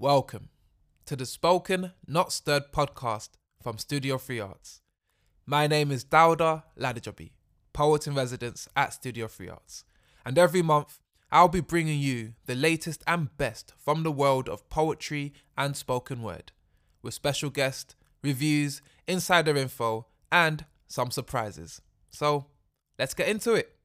Welcome to the Spoken Not Stirred podcast from Studio 3 Arts. My name is Dauda Ladejobi, poet in residence at Studio 3 Arts, and every month I'll be bringing you the latest and best from the world of poetry and spoken word, with special guests, reviews, insider info, and some surprises. So let's get into it.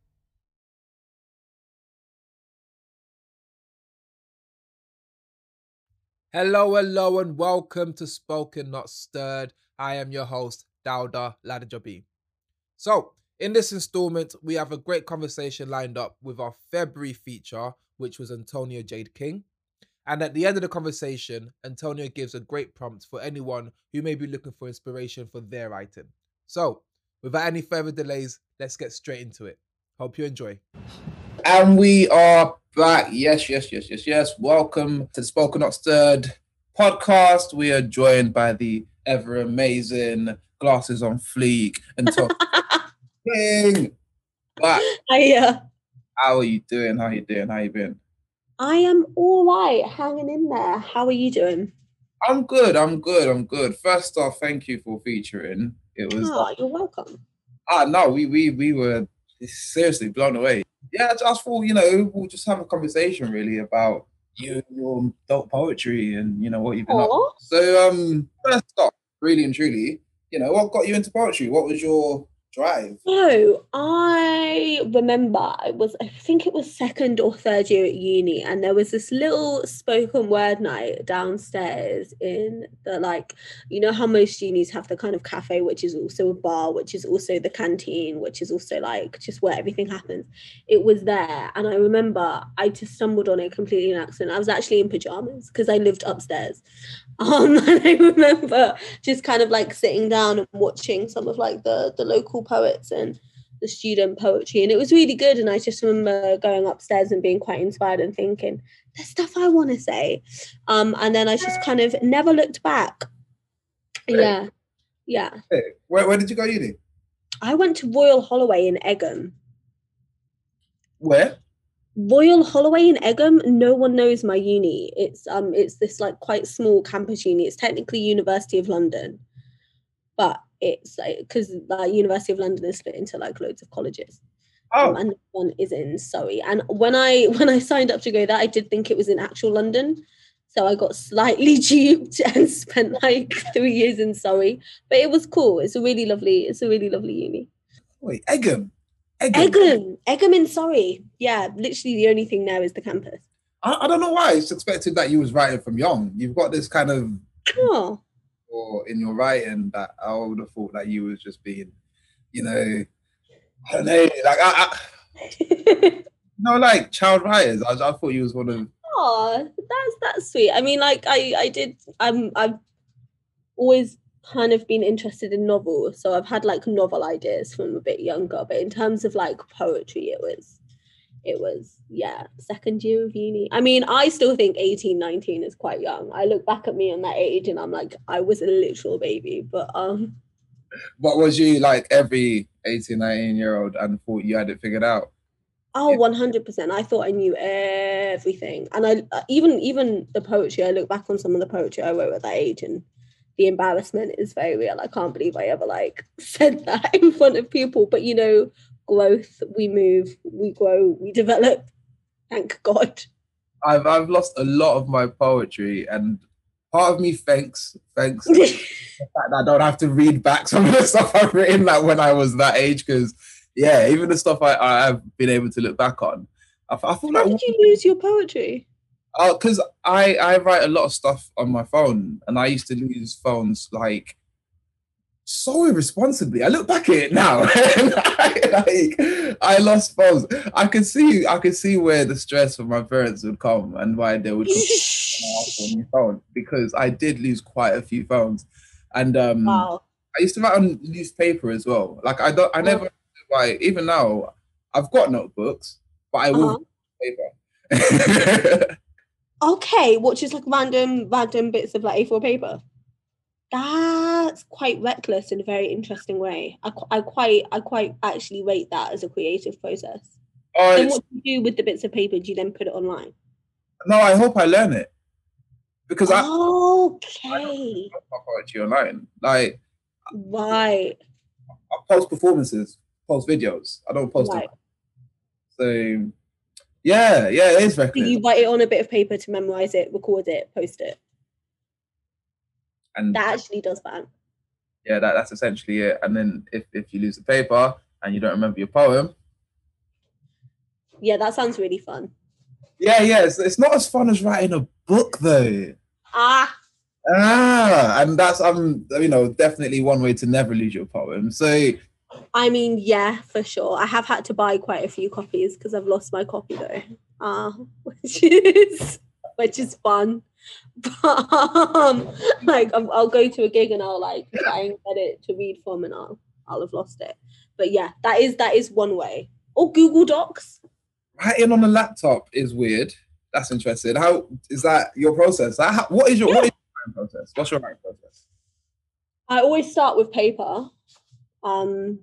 Hello, hello, and welcome to Spoken Not Stirred. I am your host, Dauda Ladejobi. So, in this installment, we have a great conversation lined up with our February feature, which was Antonia Jade King. And at the end of the conversation, Antonia gives a great prompt for anyone who may be looking for inspiration for their writing. So, without any further delays, let's get straight into it. Hope you enjoy. And we are back. Yes, yes, yes, yes, yes. Welcome to the Spoken Not Stirred podcast. We are joined by the ever amazing glasses on fleek and King. But Hiya. how are you doing? How are you doing? How you been? I am all right, hanging in there. How are you doing? I'm good. I'm good. I'm good. First off, thank you for featuring. It was Oh, you're welcome. ah no, we we we were seriously blown away. Yeah, I just thought you know we'll just have a conversation really about you, and your adult poetry, and you know what you've been up. So um, first off, really and truly, you know what got you into poetry? What was your drive? So I remember it was I think it was second or third year at uni, and there was this little spoken word night downstairs in the like you know how most unis have the kind of cafe which is also a bar, which is also the canteen, which is also like just where everything happens. It was there, and I remember I just stumbled on it completely in accident. I was actually in pajamas because I lived upstairs. Um, and I remember just kind of like sitting down and watching some of like the the local poets and the student poetry and it was really good and i just remember going upstairs and being quite inspired and thinking there's stuff i want to say um and then i just kind of never looked back Great. yeah yeah Hey, where, where did you go uni? i went to royal holloway in egham Where? Royal Holloway in Egham, no one knows my uni. It's um it's this like quite small campus uni. It's technically University of London, but it's like because the University of London is split into like loads of colleges. Um, Oh, and one is in Surrey. And when I when I signed up to go there, I did think it was in actual London. So I got slightly duped and spent like three years in Surrey. But it was cool. It's a really lovely, it's a really lovely uni. wait, Egham. Egham. Egham, in Surrey. Yeah, literally the only thing there is the campus. I, I don't know why. it's expected that you was writing from young. You've got this kind of Oh, or in your writing that I would have thought that you was just being, you know, I don't know, like I, I no, like child writers. I, I thought you was one of. oh, that's that's sweet. I mean, like I I did. I'm I've always kind of been interested in novels, so I've had like novel ideas from a bit younger. But in terms of like poetry, it was it was yeah second year of uni i mean i still think 18 19 is quite young i look back at me on that age and i'm like i was a literal baby but um What was you like every 18, 19 year old and thought you had it figured out? Oh, Yeah. one hundred percent. I thought I knew everything, and I uh, even even the poetry. I look back on some of the poetry I wrote at that age, and the embarrassment is very real. I can't believe I ever like said that in front of people. But you know, growth. We move. We grow. We develop. Thank God. I've I've lost a lot of my poetry, and part of me thanks thanks the fact that I don't have to read back some of the stuff I've written like when I was that age. Because yeah, even the stuff I I've been able to look back on, I, I feel How like did you lose your poetry? Oh, because I I write a lot of stuff on my phone, and I used to lose phones like so irresponsibly. I look back at it now, and I, like I lost phones. I could see I could see where the stress from my parents would come and why they would come on your phone because I did lose quite a few phones, and um wow. I used to write on newspaper as well. Like I don't I Oh. never write even now. I've got notebooks, but I will Uh-huh. paper. Okay, what just like random random bits of like A4 paper? That's quite reckless in a very interesting way. I, qu- I quite I quite actually rate that as a creative process. oh, Then what do you do with the bits of paper? Do you then put it online? no, I hope I learn it because I okay, my poetry online. Like right, I post performances, post videos. I don't post right. them. So yeah, yeah, it is Do you write it on a bit of paper to memorize it, record it, post it? and That actually does that. yeah, that, that's essentially it. And then if, if you lose the paper and you don't remember your poem, Yeah, that sounds really fun. yeah, yeah, it's, it's not as fun as writing a book though. Ah, Ah, and that's um, you know, definitely one way to never lose your poem. So I mean, yeah, for sure. I have had to buy quite a few copies because I've lost my copy though. Uh, which is which is fun. But um, like I'm, I'll go to a gig and I'll like try and get it to read from and I'll I'll have lost it. But yeah, that is that is one way. Or Google Docs. writing on a laptop is weird. That's interesting. How is that your process? That, how, what is your what is your writing process? What's your writing process? I always start with paper. Um,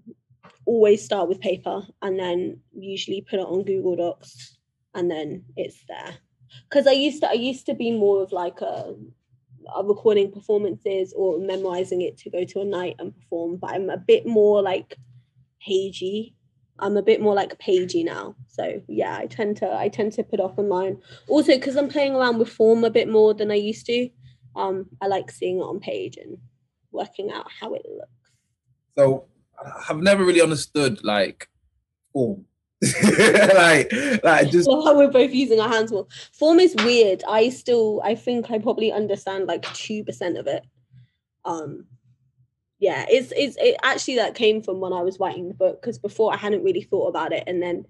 always start with paper and then usually put it on Google Docs and then it's there. Because I used to I used to be more of like a, a recording performances or memorizing it to go to a night and perform, but I'm a bit more like pagey. I'm a bit more like pagey now. So yeah, I tend to I tend to put off online. Also because I'm playing around with form a bit more than I used to. Um, I like seeing it on page and working out how it looks. So I've never really understood like form. like like just Well, we're both using our hands more. Form is weird. I still, I think I probably understand like two percent of it. Um, yeah, it's it's it actually that came from when I was writing the book because before I hadn't really thought about it, and then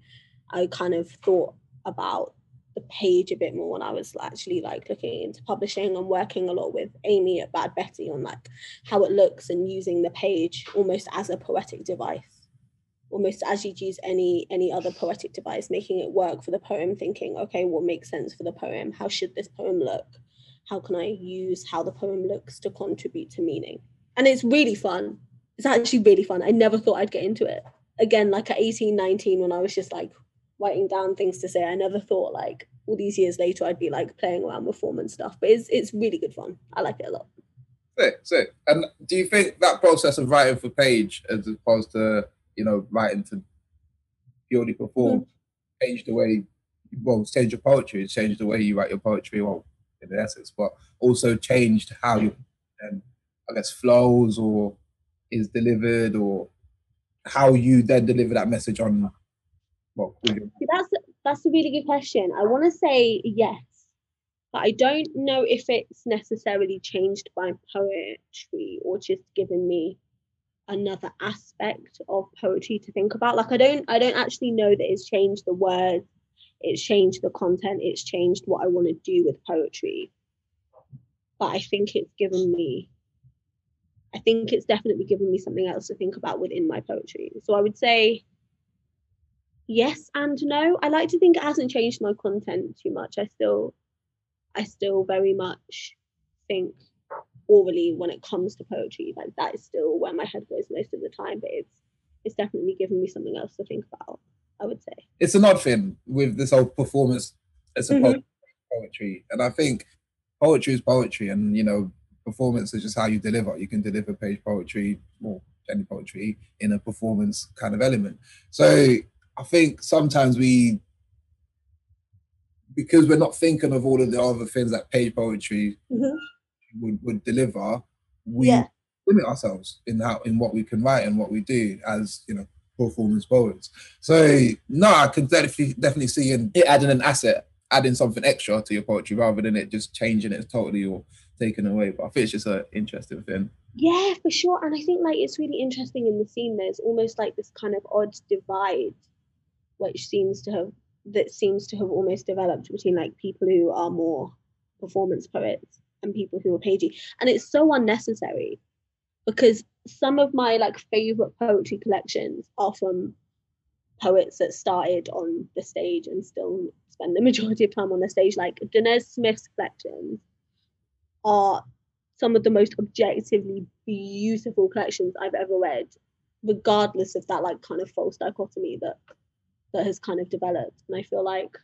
I kind of thought about the page a bit more when I was actually like looking into publishing and working a lot with Amy at Bad Betty on like how it looks and using the page almost as a poetic device. Almost as you'd use any any other poetic device making it work for the poem thinking okay what makes sense for the poem? How should this poem look? How can i use how the poem looks to contribute to meaning? And it's really fun. It's actually really fun. I never thought i'd get into it. Again like at 18 19 when i was just like writing down things to say. I never thought like all these years later i'd be like playing around with form and stuff but it's it's really good fun. I like it a lot. Sick, sick. And do you think that process of writing for page as opposed to you know writing to purely perform changed the way well it's changed your poetry, it's changed the way you write your poetry, well in essence, but also changed how you um, I guess flows or is delivered or how you then deliver that message on that's that's a really good question. I want to say yes, but I don't know if it's necessarily changed my poetry or just given me another aspect of poetry to think about. Like I don't I don't actually know that it's changed the words, it's changed the content, it's changed what I want to do with poetry. But I think it's given me I think it's definitely given me something else to think about within my poetry. So I would say yes and no. I like to think it hasn't changed my content too much. I still I still very much think orally when it comes to poetry. Like that is still where my head goes most of the time. But it's it's definitely given me something else to think about, I would say. it's an odd thing with this whole performance as opposed Mhm. to poetry. And I think poetry is poetry and you know, performance is just how you deliver. You can deliver page poetry or any poetry in a performance kind of element. So I think sometimes we because we're not thinking of all of the other things that page poetry Mhm. would, would deliver, we Yeah. limit ourselves in how in what we can write and what we do as you know performance poets. So no, I can definitely definitely see in it adding an asset, adding something extra to your poetry rather than it just changing it totally or taken away. But I think it's just an interesting thing. Yeah, for sure. And I think like it's really interesting in the scene. There's almost like this kind of odd divide, which seems to have that seems to have almost developed between like people who are more performance poets and people who are pagey. And it's so unnecessary because some of my like favorite poetry collections are from poets that started on the stage and still spend the majority of time on the stage. Like Danez Smith's collections are some of the most objectively beautiful collections I've ever read, regardless of that like kind of false dichotomy that that has kind of developed. And I feel like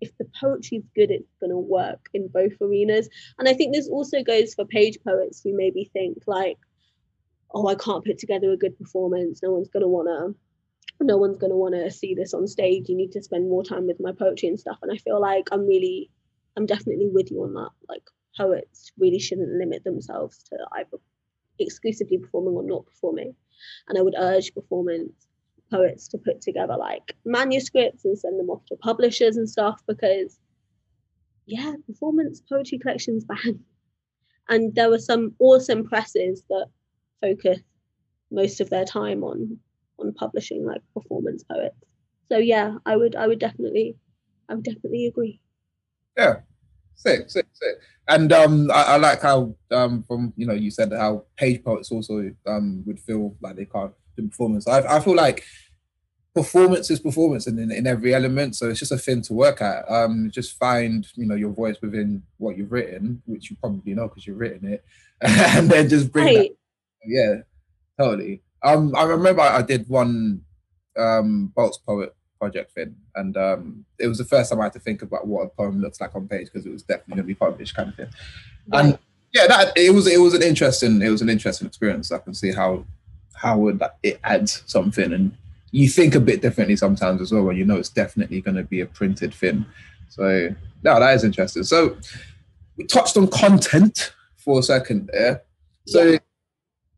if the poetry's good, it's going to work in both arenas. And I think this also goes for page poets who maybe think like, oh, I can't put together a good performance. No one's going to want to no one's going to want to see this on stage you need to spend more time with my poetry and stuff and i feel like i'm really i'm definitely with you on that like poets really shouldn't limit themselves to either exclusively performing or not performing and i would urge performance poets to put together like manuscripts and send them off to publishers and stuff because yeah performance poetry collections banned and there were some awesome presses that focus most of their time on on publishing like performance poets. So yeah, I would I would definitely I would definitely agree. Yeah. Sick, sick, sick. And um I, I like how um from you know you said how page poets also um would feel like they can't do performance. I I feel like performance is performance in, in, in every element so it's just a thing to work at um just find you know your voice within what you've written which you probably know because you've written it and then just bring right. that yeah totally um, I remember I did one um Bolts Poet project thing, and um, it was the first time I had to think about what a poem looks like on page because it was definitely going to be published, kind of thing. Right. And yeah, that it was it was an interesting it was an interesting experience. I can see how how would that, it adds something, and you think a bit differently sometimes as well when you know it's definitely going to be a printed thing. So no, that is interesting. So we touched on content for a second there. So yeah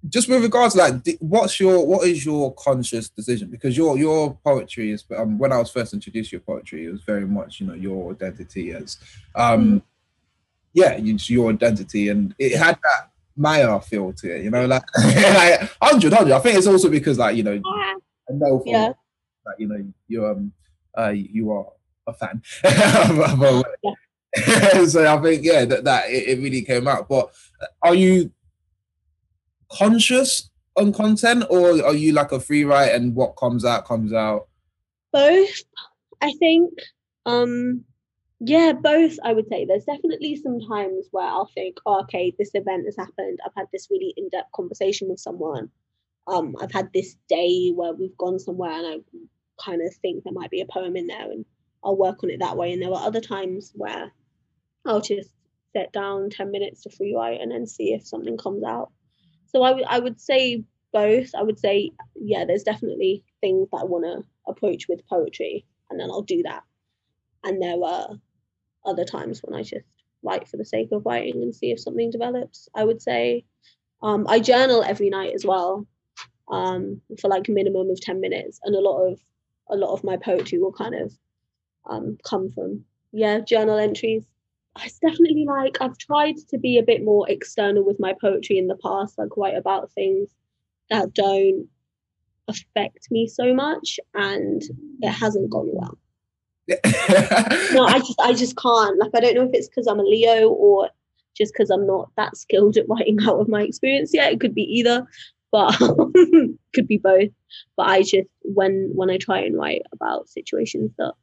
just with regards to that, what's your what is your conscious decision? Because your your poetry is um, when I was first introduced to your poetry, it was very much you know your identity as um yeah, your identity, and it had that Maya feel to it, you know, like like 100, 100. I think it's also because like you know, I know from, yeah. like you know you um uh you are a fan. so I think yeah that that it, it really came out. But are you conscious on content or are you like a free write and what comes out comes out both i think um yeah both i would say. There's definitely some times where i'll think oh, okay this event has happened. I've had this really in-depth conversation with someone. Um i've had this day where we've gone somewhere and i kind of think there might be a poem in there and i'll work on it that way. And there were other times where i'll just sit down 10 minutes to free write and then see if something comes out. So I, w- I would say both. I would say, yeah, there's definitely things that I want to approach with poetry, and then I'll do that. And there are other times when I just write for the sake of writing and see if something develops. I would say um, I journal every night as well um, for like a minimum of 10 minutes. And a lot of a lot of my poetry will kind of um, come from, yeah, journal entries it's definitely like I've tried to be a bit more external with my poetry in the past. I write about things that don't affect me so much, and it hasn't gone well. no, I just I just can't. Like I don't know if it's because I'm a Leo or just because I'm not that skilled at writing out of my experience yet. It could be either, but could be both. But I just when when I try and write about situations that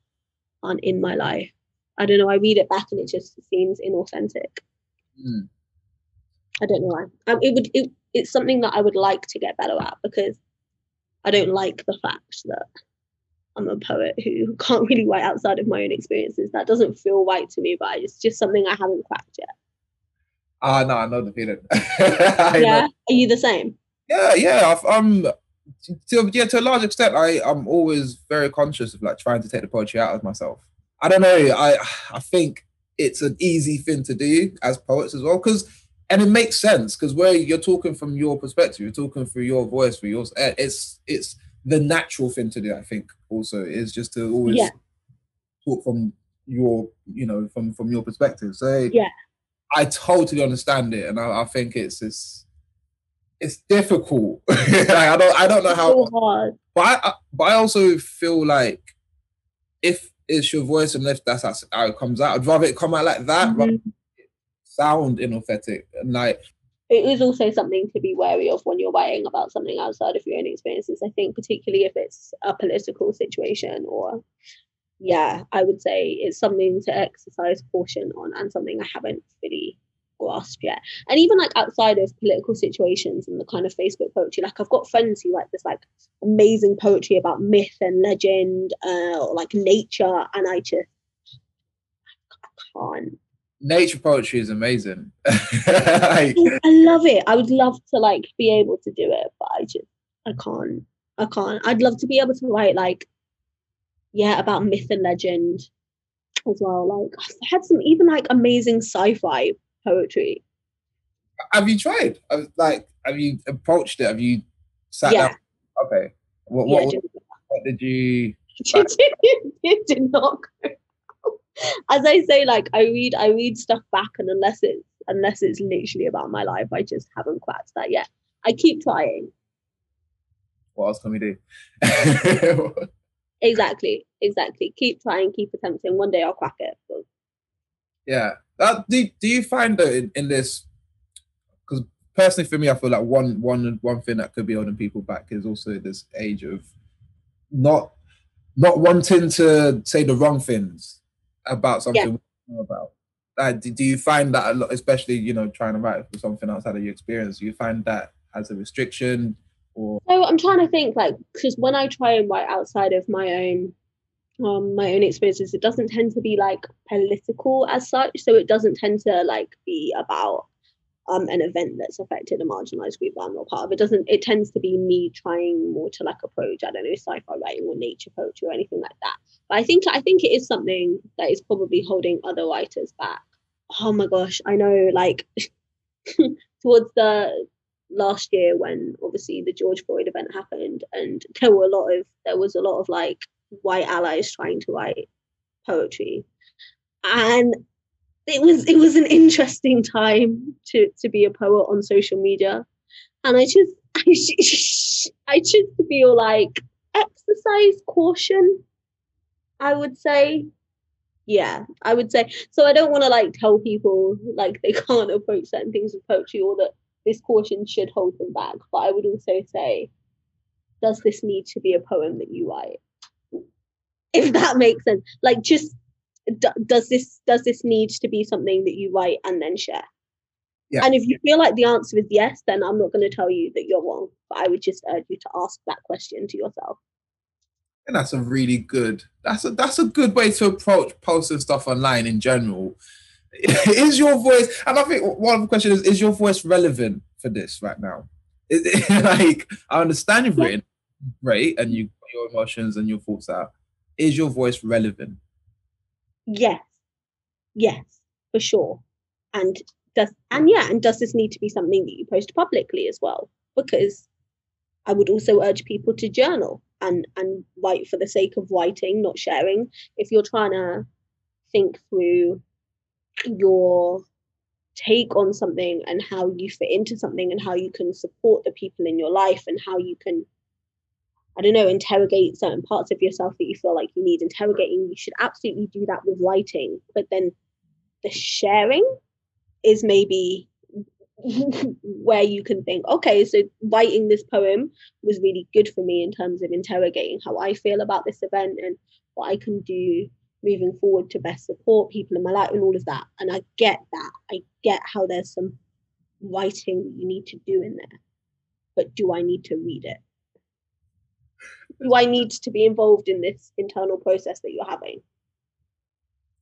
aren't in my life, I don't know. I read it back and it just seems inauthentic. Mm. I don't know why. Um, it would. It, it's something that I would like to get better at because I don't like the fact that I'm a poet who can't really write outside of my own experiences. That doesn't feel right to me, but it's just something I haven't cracked yet. Ah, uh, no, I know the feeling. yeah, know. are you the same? Yeah, yeah. Um, to yeah, to a large extent, I I'm always very conscious of like trying to take the poetry out of myself. I don't know. I I think it's an easy thing to do as poets as well because and it makes sense because where you're talking from your perspective, you're talking through your voice, for yours. Eh, it's it's the natural thing to do. I think also is just to always yeah. talk from your you know from from your perspective. So yeah, I totally understand it, and I, I think it's it's it's difficult. like, I don't I don't know how so hard. But I, I but I also feel like if it's your voice and if that's how it comes out. I'd rather it come out like that, mm-hmm. sound inauthentic and like. It is also something to be wary of when you're writing about something outside of your own experiences. I think, particularly if it's a political situation or, yeah, I would say it's something to exercise caution on and something I haven't really grasped yet. And even like outside of political situations and the kind of Facebook poetry, like I've got friends who write this like amazing poetry about myth and legend uh, or like nature, and I just can't. Nature poetry is amazing. I, I love it. I would love to like be able to do it, but I just I can't. I can't. I'd love to be able to write like yeah, about myth and legend as well. Like I've had some even like amazing sci-fi poetry. Have you tried? Like, have you approached it? Have you sat yeah. down? Okay. What, what, yeah, what, what did you? it did not go. As I say, like I read, I read stuff back, and unless it's unless it's literally about my life, I just haven't cracked that yet. I keep trying. What else can we do? exactly, exactly. Keep trying, keep attempting. One day I'll crack it. Yeah. That, do, do you find that in, in this because personally for me, I feel like one one one thing that could be holding people back is also this age of not not wanting to say the wrong things about something yeah. about. Like, do you find that a lot, especially you know trying to write for something outside of your experience? Do you find that as a restriction, or so I'm trying to think like because when I try and write outside of my own um my own experiences, it doesn't tend to be like political as such. So it doesn't tend to like be about um, an event that's affected a marginalized group that I'm not part of. It doesn't. It tends to be me trying more to like approach I don't know sci-fi writing or nature poetry or anything like that. But I think I think it is something that is probably holding other writers back. Oh my gosh, I know. Like towards the last year when obviously the George Floyd event happened, and there were a lot of there was a lot of like white allies trying to write poetry, and it was it was an interesting time to to be a poet on social media. And i just i I feel like exercise caution i would say. Yeah i would say. So i don't want to like tell people like they can't approach certain things with poetry or that this caution should hold them back. But i would also say does this need to be a poem that you write? If that makes sense. Like just does this does this need to be something that you write and then share? Yeah. and if you feel like the answer is yes then i'm not going to tell you that you're wrong but i would just urge you to ask that question to yourself. And that's a really good that's a that's a good way to approach posting stuff online in general. Is your voice and i think one of the questions is is your voice relevant for this right now? Like i understand you've written great and you your emotions and your thoughts out. Is your voice relevant Yes. Yes, for sure. And does and yeah, and does this need to be something that you post publicly as well? Because I would also urge people to journal and and write for the sake of writing, not sharing. If you're trying to think through your take on something and how you fit into something and how you can support the people in your life and how you can I don't know, interrogate certain parts of yourself that you feel like you need interrogating, you should absolutely do that with writing. But then the sharing is maybe where you can think, okay, so writing this poem was really good for me in terms of interrogating how I feel about this event and what I can do moving forward to best support people in my life and all of that. And I get that. I get how there's some writing you need to do in there. But do I need to read it? Do I need to be involved in this internal process that you're having?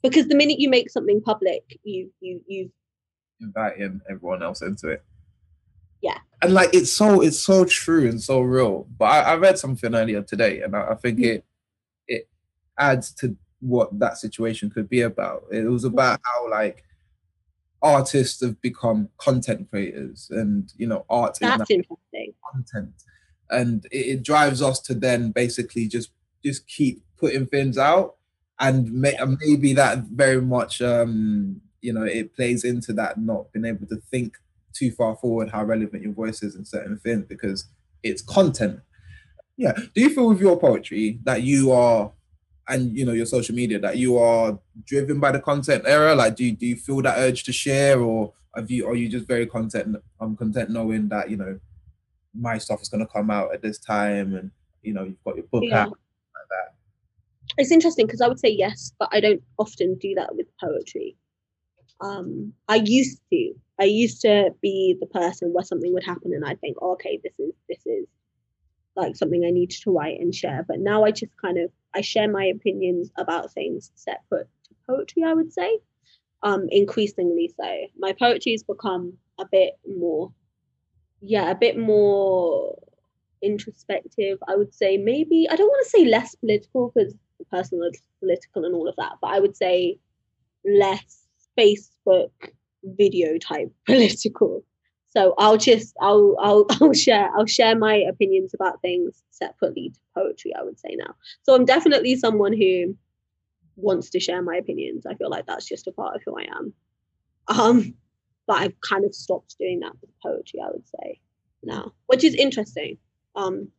Because the minute you make something public, you you you invite in everyone else into it. Yeah. And like it's so it's so true and so real. But I, I read something earlier today and I, I think mm-hmm. it it adds to what that situation could be about. It was about how like artists have become content creators and you know art That's is interesting. content and it, it, drives us to then basically just just keep putting things out. And may, maybe that very much um you know it plays into that not being able to think too far forward how relevant your voice is in certain things because it's content. Yeah. Do you feel with your poetry that you are and you know your social media that you are driven by the content era? Like do you, do you feel that urge to share or have you are you just very content i'm content knowing that you know my stuff is going to come out at this time and you know you've got your book yeah. out like that it's interesting because i would say yes but i don't often do that with poetry um i used to i used to be the person where something would happen and i think oh, okay this is this is like something i need to write and share but now i just kind of i share my opinions about things separate to poetry i would say Um, increasingly so. My poetry has become a bit more, yeah, a bit more introspective. I would say maybe I don't want to say less political because personal political and all of that, but I would say less Facebook video type political. So I'll just I'll I'll I'll share I'll share my opinions about things separately to poetry. I would say now. So I'm definitely someone who wants to share my opinions. I feel like that's just a part of who I am. Um, but I've kind of stopped doing that with poetry. I would say now, which is interesting. Um,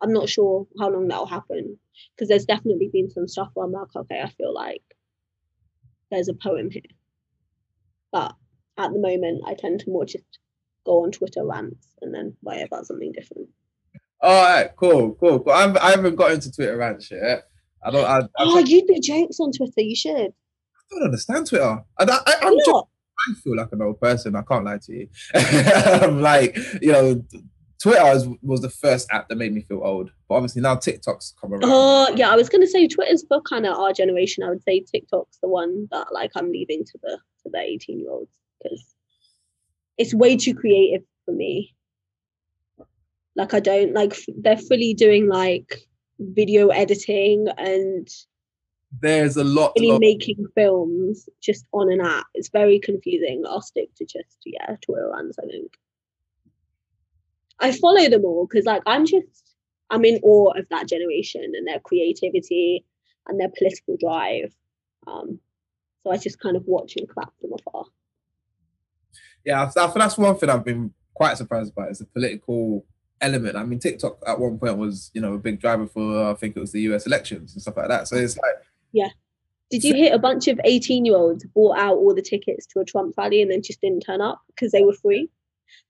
I'm not sure how long that'll happen because there's definitely been some stuff where I'm like, okay, I feel like there's a poem here. But at the moment, I tend to more just go on Twitter rants and then write about something different. All right, cool, cool, cool. I'm, I haven't got into Twitter rants yet. I don't. I, I oh, you do jokes on Twitter. You should. I don't understand Twitter. I, I, I'm just, I feel like an old person. I can't lie to you. Like, you know, Twitter was, was the first app that made me feel old. But obviously now TikTok's come around. Oh, uh, yeah. I was gonna say Twitter's for kind of our generation. I would say TikTok's the one that like I'm leaving to the to the 18 year olds because it's way too creative for me. Like I don't like they're fully doing like video editing and there's a lot really of... making films just on an app. It's very confusing. I'll stick to just yeah, Twitter runs, I think. I follow them all because like I'm just I'm in awe of that generation and their creativity and their political drive. Um, so I just kind of watch and clap from afar. Yeah, that's one thing I've been quite surprised by is the political element. I mean, TikTok at one point was, you know, a big driver for I think it was the US elections and stuff like that. So it's like Yeah. Did you hit a bunch of 18 year olds bought out all the tickets to a Trump rally and then just didn't turn up because they were free?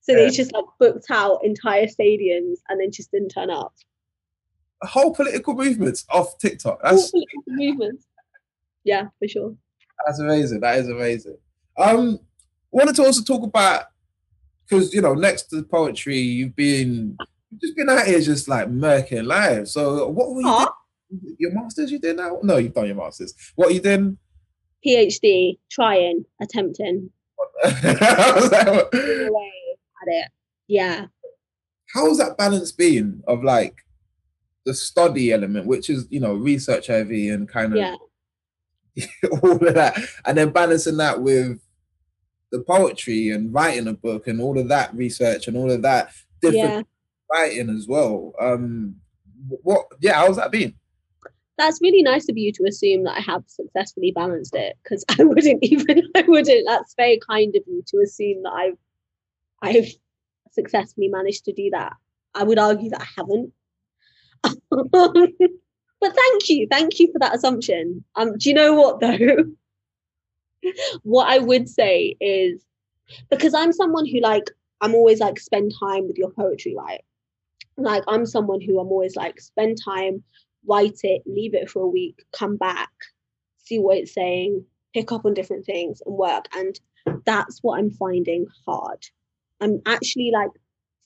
So yeah. they just like booked out entire stadiums and then just didn't turn up. A whole political movements off TikTok. That's movements. Yeah, for sure. That's amazing. That is amazing. Um, wanted to also talk about because you know next to poetry, you've been you've just been out here just like murking lives. So what were you? Doing? Your masters you did now? No, you've done your masters. What are you doing? PhD, trying, attempting. at it. Yeah. How's that balance been of like the study element, which is, you know, research heavy and kind of yeah. all of that, and then balancing that with the poetry and writing a book and all of that research and all of that different yeah. writing as well. Um, what? Yeah, how's that been? That's really nice of you to assume that I have successfully balanced it because I wouldn't even. I wouldn't. That's very kind of you to assume that I've I've successfully managed to do that. I would argue that I haven't. but thank you. Thank you for that assumption. Um, do you know what though? what I would say is because I'm someone who like I'm always like spend time with your poetry, right? Like I'm someone who I'm always like spend time, write it, leave it for a week, come back, see what it's saying, pick up on different things and work. And that's what I'm finding hard. I'm actually like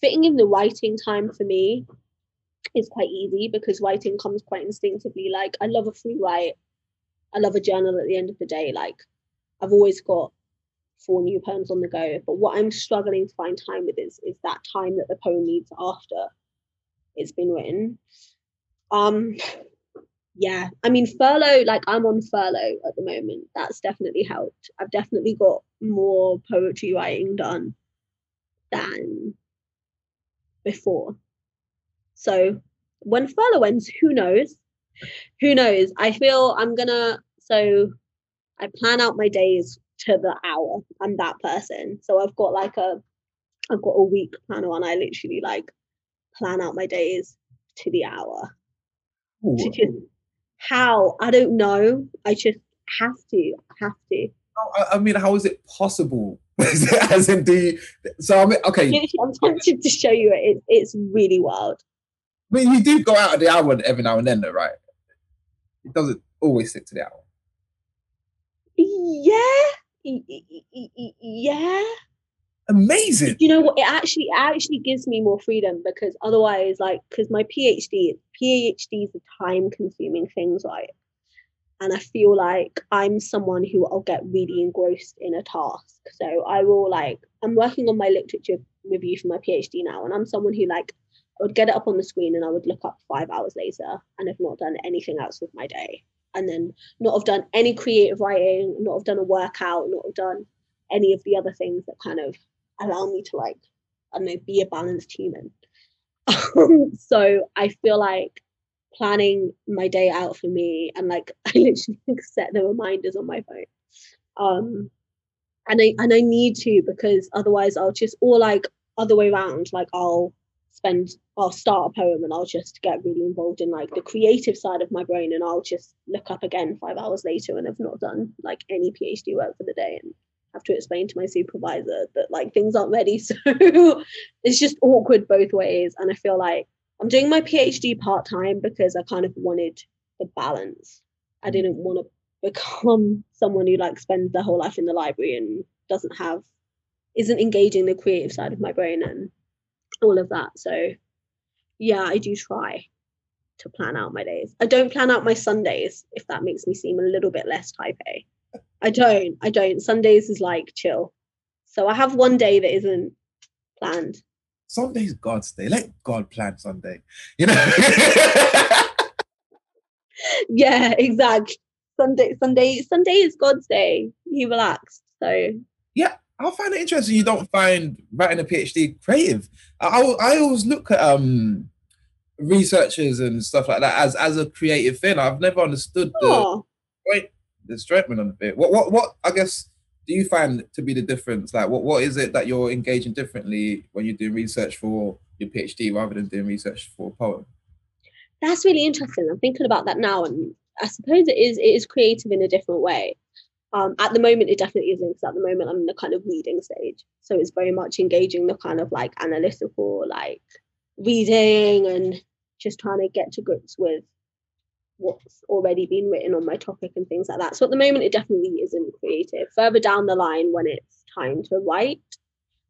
fitting in the writing time for me is quite easy because writing comes quite instinctively. Like I love a free write. I love a journal at the end of the day. Like I've always got four new poems on the go. But what I'm struggling to find time with is is that time that the poem needs after it's been written. Um yeah, I mean furlough, like I'm on furlough at the moment. That's definitely helped. I've definitely got more poetry writing done than before. So when furlough ends, who knows? Who knows? I feel I'm gonna so I plan out my days to the hour. I'm that person. So I've got like a I've got a week planner and I literally like plan out my days to the hour. To just, how? I don't know. I just have to. have to. Oh, I mean, how is it possible As in, do you, so I mean, okay. I'm tempted to show you it. it. It's really wild. I mean, you do go out of the hour every now and then, though, right? It doesn't always stick to the hour. Yeah, yeah. Amazing. You know what? It actually it actually gives me more freedom because otherwise, like, because my PhD PhD is a time consuming things, right? and I feel like I'm someone who I'll get really engrossed in a task. So I will like I'm working on my literature review for my PhD now, and I'm someone who like I would get it up on the screen and I would look up five hours later and have not done anything else with my day. And then not have done any creative writing, not have done a workout, not have done any of the other things that kind of allow me to like, I don't know, be a balanced human. so I feel like planning my day out for me and like I literally set the reminders on my phone. Um and I and I need to because otherwise I'll just or like other way around, like I'll spend I'll start a poem and I'll just get really involved in like the creative side of my brain and I'll just look up again five hours later and have not done like any PhD work for the day and have to explain to my supervisor that like things aren't ready. So it's just awkward both ways. And I feel like I'm doing my PhD part time because I kind of wanted the balance. I mm. didn't want to become someone who like spends their whole life in the library and doesn't have isn't engaging the creative side of my brain and all of that. So yeah, I do try to plan out my days. I don't plan out my Sundays if that makes me seem a little bit less type A. I don't. I don't. Sundays is like chill. So I have one day that isn't planned. Sunday's God's day. Let God plan Sunday. You know. yeah, exactly. Sunday, Sunday, Sunday is God's day. He relaxed. So yeah, I find it interesting. You don't find writing a PhD creative. I, I always look at um researchers and stuff like that as as a creative thing. I've never understood the point the strength on the bit. What what what I guess do you find to be the difference? Like what what is it that you're engaging differently when you're doing research for your PhD rather than doing research for a poem? That's really interesting. I'm thinking about that now and I suppose it is it is creative in a different way. Um, at the moment, it definitely isn't because at the moment I'm in the kind of reading stage, so it's very much engaging the kind of like analytical, like reading and just trying to get to grips with what's already been written on my topic and things like that. So at the moment, it definitely isn't creative. Further down the line, when it's time to write,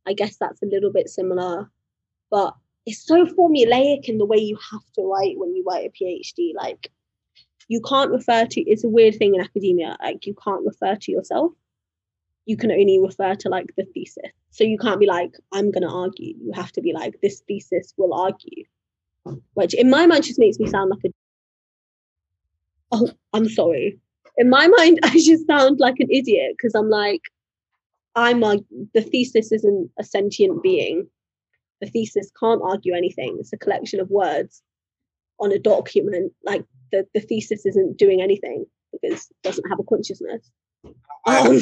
I guess that's a little bit similar, but it's so formulaic in the way you have to write when you write a PhD. Like you can't refer to it's a weird thing in academia like you can't refer to yourself you can only refer to like the thesis so you can't be like i'm going to argue you have to be like this thesis will argue which in my mind just makes me sound like a oh i'm sorry in my mind i just sound like an idiot because i'm like i'm like the thesis isn't a sentient being the thesis can't argue anything it's a collection of words on a document like the, the thesis isn't doing anything because it doesn't have a consciousness. Um,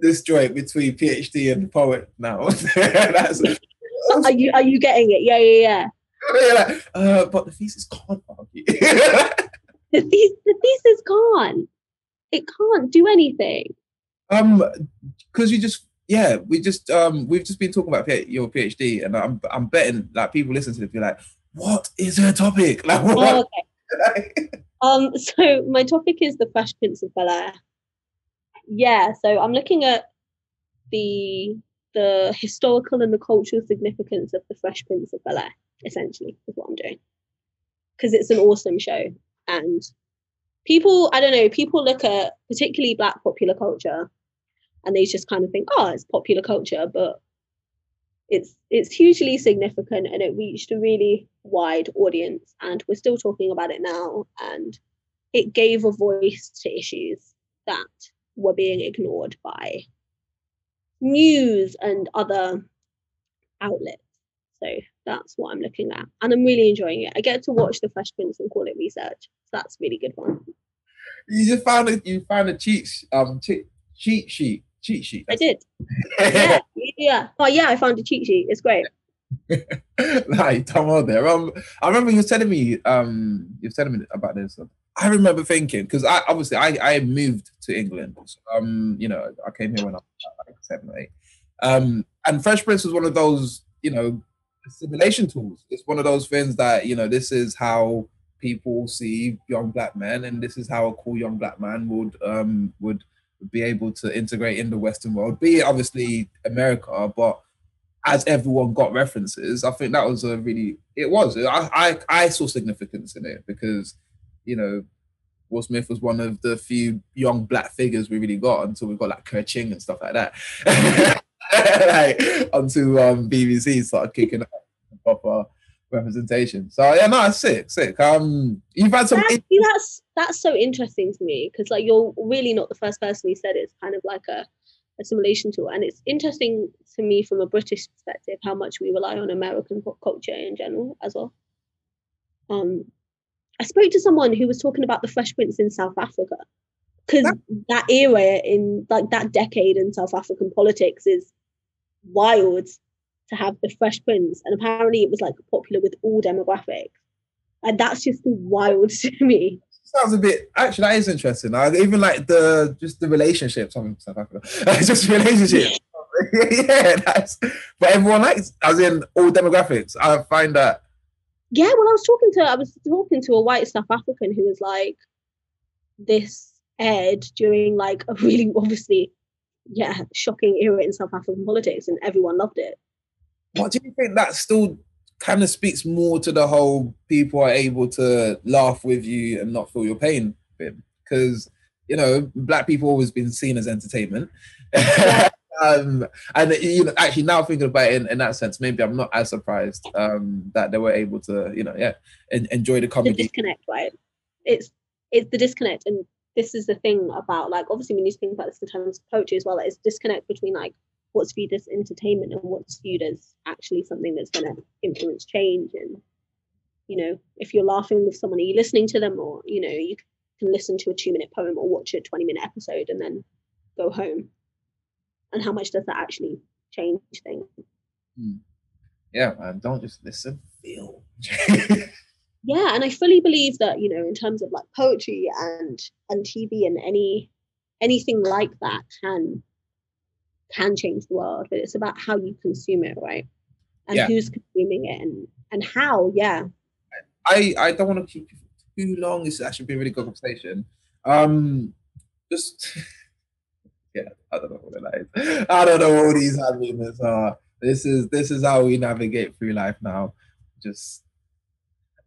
this joint between PhD and poet now. Are you are you getting it? Yeah, yeah, yeah. uh, but the thesis can't argue. The, the thesis can't. It can't do anything. Um, because you just yeah, we just um we've just been talking about your PhD, and I'm I'm betting like people listen to it be like, what is her topic? Like what? Oh, okay um, so my topic is the Fresh Prince of Bel Air. Yeah, so I'm looking at the the historical and the cultural significance of the Fresh Prince of Bel Air. Essentially, is what I'm doing because it's an awesome show and people I don't know people look at particularly Black popular culture and they just kind of think oh it's popular culture but it's it's hugely significant and it reached a really wide audience and we're still talking about it now and it gave a voice to issues that were being ignored by news and other outlets so that's what i'm looking at and i'm really enjoying it i get to watch the fresh prince and call it research so that's really good fun you just found it you found a cheat um cheat, cheat sheet cheat sheet. I did. yeah, yeah. Oh yeah, I found a cheat sheet. It's great. you done well there. Um, I remember you were telling me, um, you were telling me about this. I remember thinking because I obviously I I moved to England. So, um, you know, I came here when I was like seven or eight. Um, and Fresh Prince was one of those, you know, assimilation tools. It's one of those things that you know, this is how people see young black men, and this is how a cool young black man would um would be able to integrate in the Western world, be it obviously America, but as everyone got references, I think that was a really it was. I I, I saw significance in it because, you know, Will Smith was one of the few young black figures we really got until we got like Kerr Ching and stuff like that. like, until um, BBC started kicking up proper representation. So yeah, no, it's sick, sick. Um, you've had some. That's, that's that's so interesting to me because like you're really not the first person who said it. it's kind of like a assimilation tool, and it's interesting to me from a British perspective how much we rely on American pop culture in general as well. Um, I spoke to someone who was talking about the Fresh Prince in South Africa because that era in like that decade in South African politics is wild to have the Fresh Prince, and apparently it was like popular with all demographics, and that's just wild to me. Sounds a bit. Actually, that is interesting. I, even like the just the relationships. I'm in South Africa. just relationships. yeah, that's. But everyone likes, as in all demographics. I find that. Yeah, when I was talking to, I was talking to a white South African who was like, this aired during like a really obviously, yeah, shocking era in South African politics, and everyone loved it. What do you think that still kind of speaks more to the whole people are able to laugh with you and not feel your pain because you know black people always been seen as entertainment. Um, and you know actually now thinking about it in, in, that sense maybe i'm not as surprised um, that they were able to you know yeah en- enjoy the comedy. the disconnect right? It's it's the disconnect and this is the thing about like obviously we need to think about this in terms of poetry as well like, it's disconnect between like what's viewed as entertainment and what's viewed as actually something that's going to influence change. And you know if you're laughing with someone are you listening to them? Or you know you can listen to a two minute poem or watch a 20 minute episode and then go home. And how much does that actually change things? Hmm. yeah man don't just listen. Feel yeah and i fully believe that you know in terms of like poetry and and tv and any anything like that can can change the world, but it's about how you consume it, right? And yeah. who's consuming it and and how, yeah. I I don't want to keep you too long. It's actually been a really good conversation. Um just yeah, I don't know what it is. I don't know what these arguments are. This is this is how we navigate through life now. Just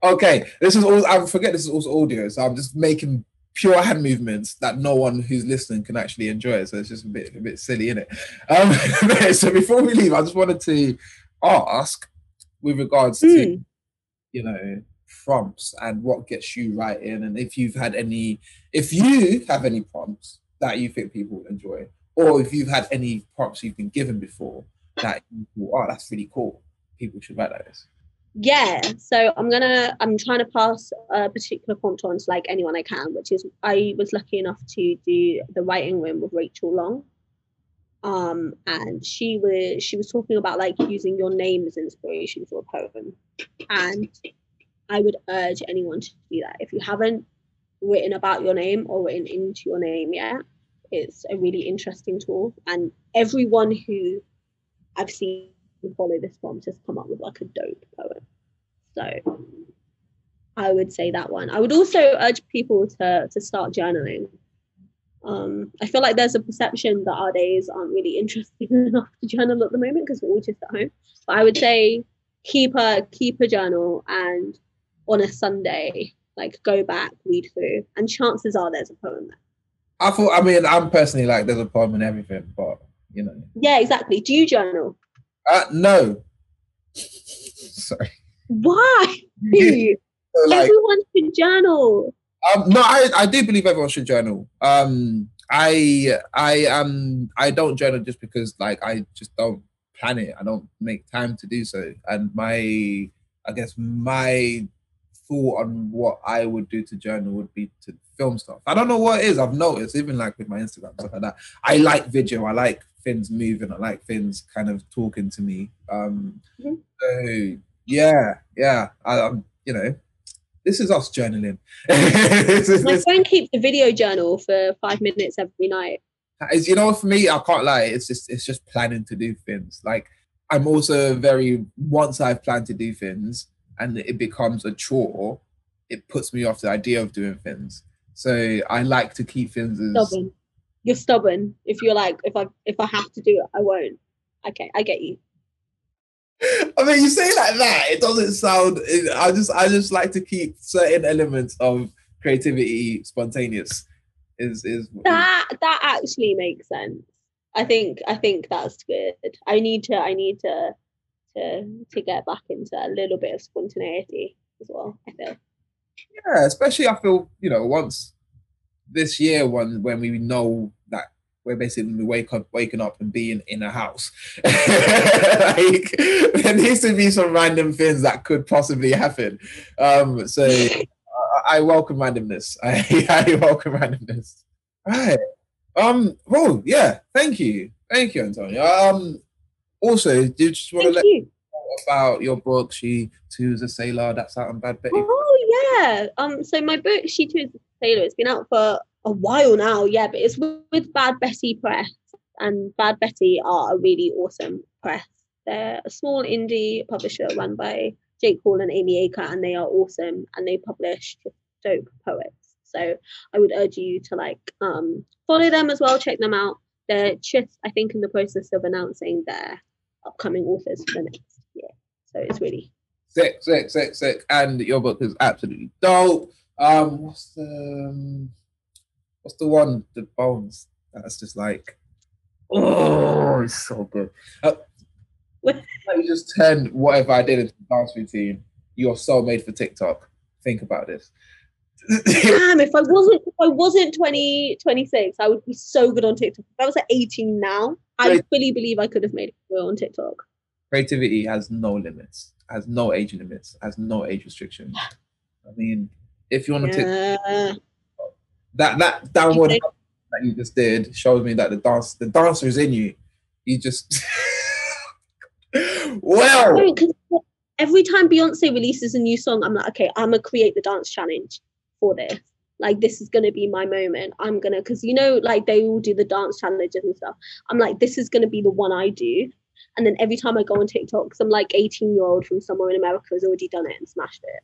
okay. This is all. I forget. This is also audio, so I'm just making pure hand movements that no one who's listening can actually enjoy. So it's just a bit a bit silly, isn't it? Um, so before we leave, I just wanted to ask with regards to hmm. you know prompts and what gets you writing, and if you've had any, if you have any prompts that you think people enjoy, or if you've had any prompts you've been given before that you thought, oh, that's really cool. People should write like this yeah so i'm gonna i'm trying to pass a particular prompt on to like anyone i can which is i was lucky enough to do the writing room with rachel long. Um and she was she was talking about like using your name as inspiration for a poem. And i would urge anyone to do that. If you haven't written about your name or written into your name yet it's a really interesting tool. And everyone who i've seen follow this prompt has come up with like a dope poem. So I would say that one. I would also urge people to to start journaling. Um, I feel like there's a perception that our days aren't really interesting enough to journal at the moment because we're all just at home. But I would say keep a keep a journal and on a Sunday, like go back, read through, and chances are there's a poem there. I thought. I mean, I'm personally like there's a poem in everything, but you know. Yeah, exactly. Do you journal? Uh, no. Sorry. Why? so, like, everyone should journal. Um, no, I, I do believe everyone should journal. Um, I I um I don't journal just because like I just don't plan it. I don't make time to do so. And my I guess my thought on what I would do to journal would be to film stuff. I don't know what it is. I've noticed even like with my Instagram stuff like that. I like video. I like things moving. I like things kind of talking to me. Um, mm-hmm. So yeah, yeah. I, am you know, this is us journaling. My friend keeps a video journal for five minutes every night. Is you know, for me, I can't lie. It's just it's just planning to do things. Like I'm also very once I've planned to do things and it becomes a chore, it puts me off the idea of doing things. So I like to keep things as stubborn you're stubborn if you're like if i if i have to do it i won't okay i get you I mean, you say like that, it doesn't sound. I just, I just like to keep certain elements of creativity, spontaneous. Is is that that actually makes sense. I think I think that's good. I need to I need to to to get back into a little bit of spontaneity as well. I feel. Yeah, especially I feel you know once this year when when we know that we're basically we wake up waking up and being in a house. like there needs to be some random things that could possibly happen. Um, so I, I welcome randomness. I, I welcome randomness. All right. Um. Well, yeah. Thank you. Thank you, Antonia. Um. Also, do you just want to let you. about your book? She too is a sailor. That's out on Bad Betty. Oh yeah. Um. So my book, She too is a sailor. It's been out for a while now. Yeah, but it's with, with Bad Betty Press, and Bad Betty are a really awesome press. They're a small indie publisher run by Jake Hall and Amy Acre, and they are awesome. And they publish just dope poets. So I would urge you to like um, follow them as well, check them out. They're just, I think, in the process of announcing their upcoming authors for the next year. So it's really sick, sick, sick, sick. And your book is absolutely dope. Um, what's the um, what's the one? The bones. That's just like, oh, it's so good. Uh, you just turn whatever I did into a dance routine. You're so made for TikTok. Think about this. Damn, if I wasn't if I wasn't 20, 26, I would be so good on TikTok. If I was at 18 now, I fully believe I could have made it on TikTok. Creativity has no limits, has no age limits, has no age restrictions. I mean, if you want to yeah. TikTok, that that downward that you just did shows me that the dance the dancer is in you. You just well every time Beyonce releases a new song, I'm like, okay, I'm gonna create the dance challenge for this. Like this is gonna be my moment. I'm gonna because you know, like they all do the dance challenges and stuff. I'm like, this is gonna be the one I do. And then every time I go on TikTok, some like 18 year old from somewhere in America has already done it and smashed it.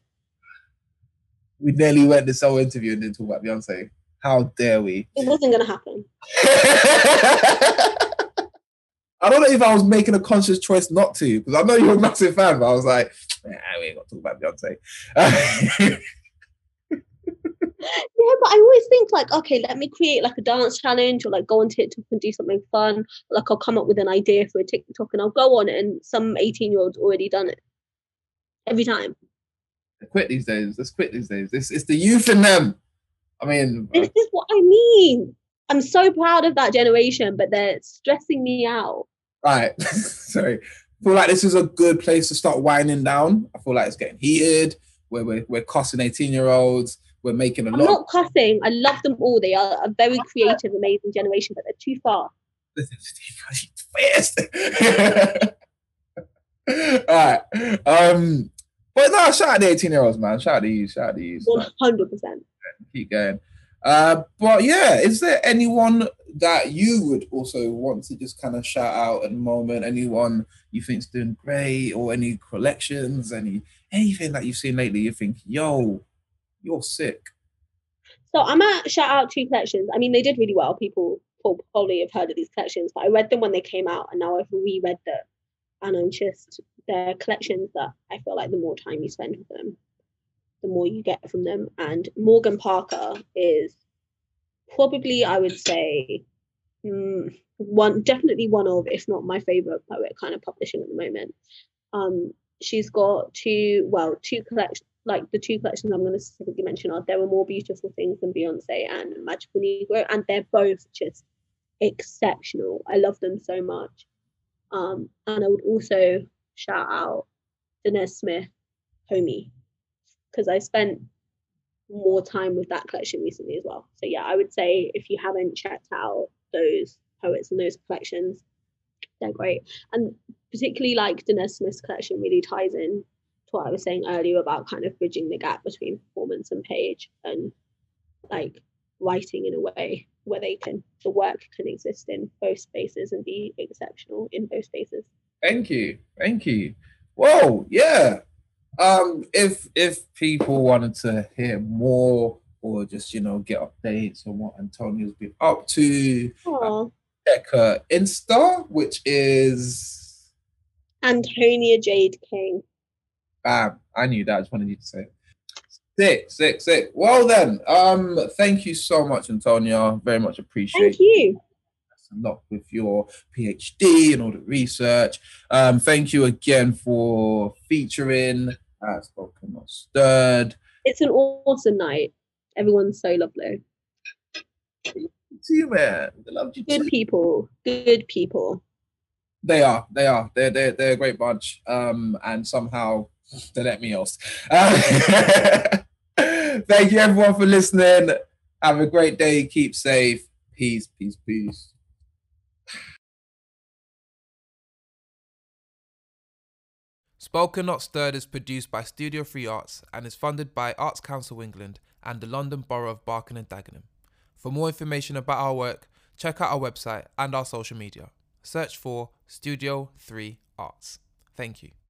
We nearly went this whole interview and didn't talk about Beyonce. How dare we? It wasn't gonna happen. I don't know if I was making a conscious choice not to, because I know you're a massive fan, but I was like, nah, we ain't got to talk about Beyonce. yeah, but I always think like, okay, let me create like a dance challenge or like go on TikTok and do something fun. Like I'll come up with an idea for a TikTok and I'll go on it and some 18 year old's already done it. Every time. They're quick these days. Let's quit these days. It's, it's the youth in them. I mean, this is what I mean. I'm so proud of that generation, but they're stressing me out. Right. Sorry. I feel like this is a good place to start winding down. I feel like it's getting heated. We're, we're, we're cussing 18 year olds we're making a I'm lot. I'm not cussing. I love them all. They are a very creative, amazing generation, but they're too fast. all right. Um, but no, shout out the 18 year olds, man. Shout out to you. Shout out to you. 100%. Keep going. Uh, but yeah, is there anyone that you would also want to just kind of shout out at the moment? Anyone you think's doing great, or any collections, any anything that you've seen lately? You think, yo, you're sick. So I'm gonna shout out two collections. I mean, they did really well. People probably have heard of these collections, but I read them when they came out, and now I've reread them, and I'm just they're collections that I feel like the more time you spend with them, the more you get from them. And Morgan Parker is probably, I would say, mm, one definitely one of, if not my favorite poet kind of publishing at the moment. Um, she's got two, well, two collections like the two collections I'm going to specifically mention are There Were More Beautiful Things Than Beyonce and Magical Negro, and they're both just exceptional. I love them so much. Um, and I would also shout out Danez Smith, Homie, because I spent more time with that collection recently as well. So yeah, I would say if you haven't checked out those poets and those collections, they're great. And particularly like Danez Smith's collection really ties in to what I was saying earlier about kind of bridging the gap between performance and page and like writing in a way where they can the work can exist in both spaces and be exceptional in both spaces. Thank you. Thank you. Whoa, yeah. Um if if people wanted to hear more or just you know get updates on what Antonia's been up to, uh, check her Insta, which is Antonia Jade King. Bam. I knew that. I just wanted you to say it. Sick, sick, sick. Well then, um, thank you so much, Antonia. Very much appreciate. Thank you. That's a lot with your PhD and all the research. Um, thank you again for featuring uh, Spoken Not Stirred. It's an awesome night. Everyone's so lovely. See you, man. I love you Good too. people. Good people. They are. They are. They're they're, they're a great bunch. Um, and somehow they let me else. Uh, thank you everyone for listening. Have a great day. Keep safe. Peace. Peace. Peace. Spoken Not Stirred is produced by Studio 3 Arts and is funded by Arts Council England and the London Borough of Barking and Dagenham. For more information about our work, check out our website and our social media. Search for Studio 3 Arts. Thank you.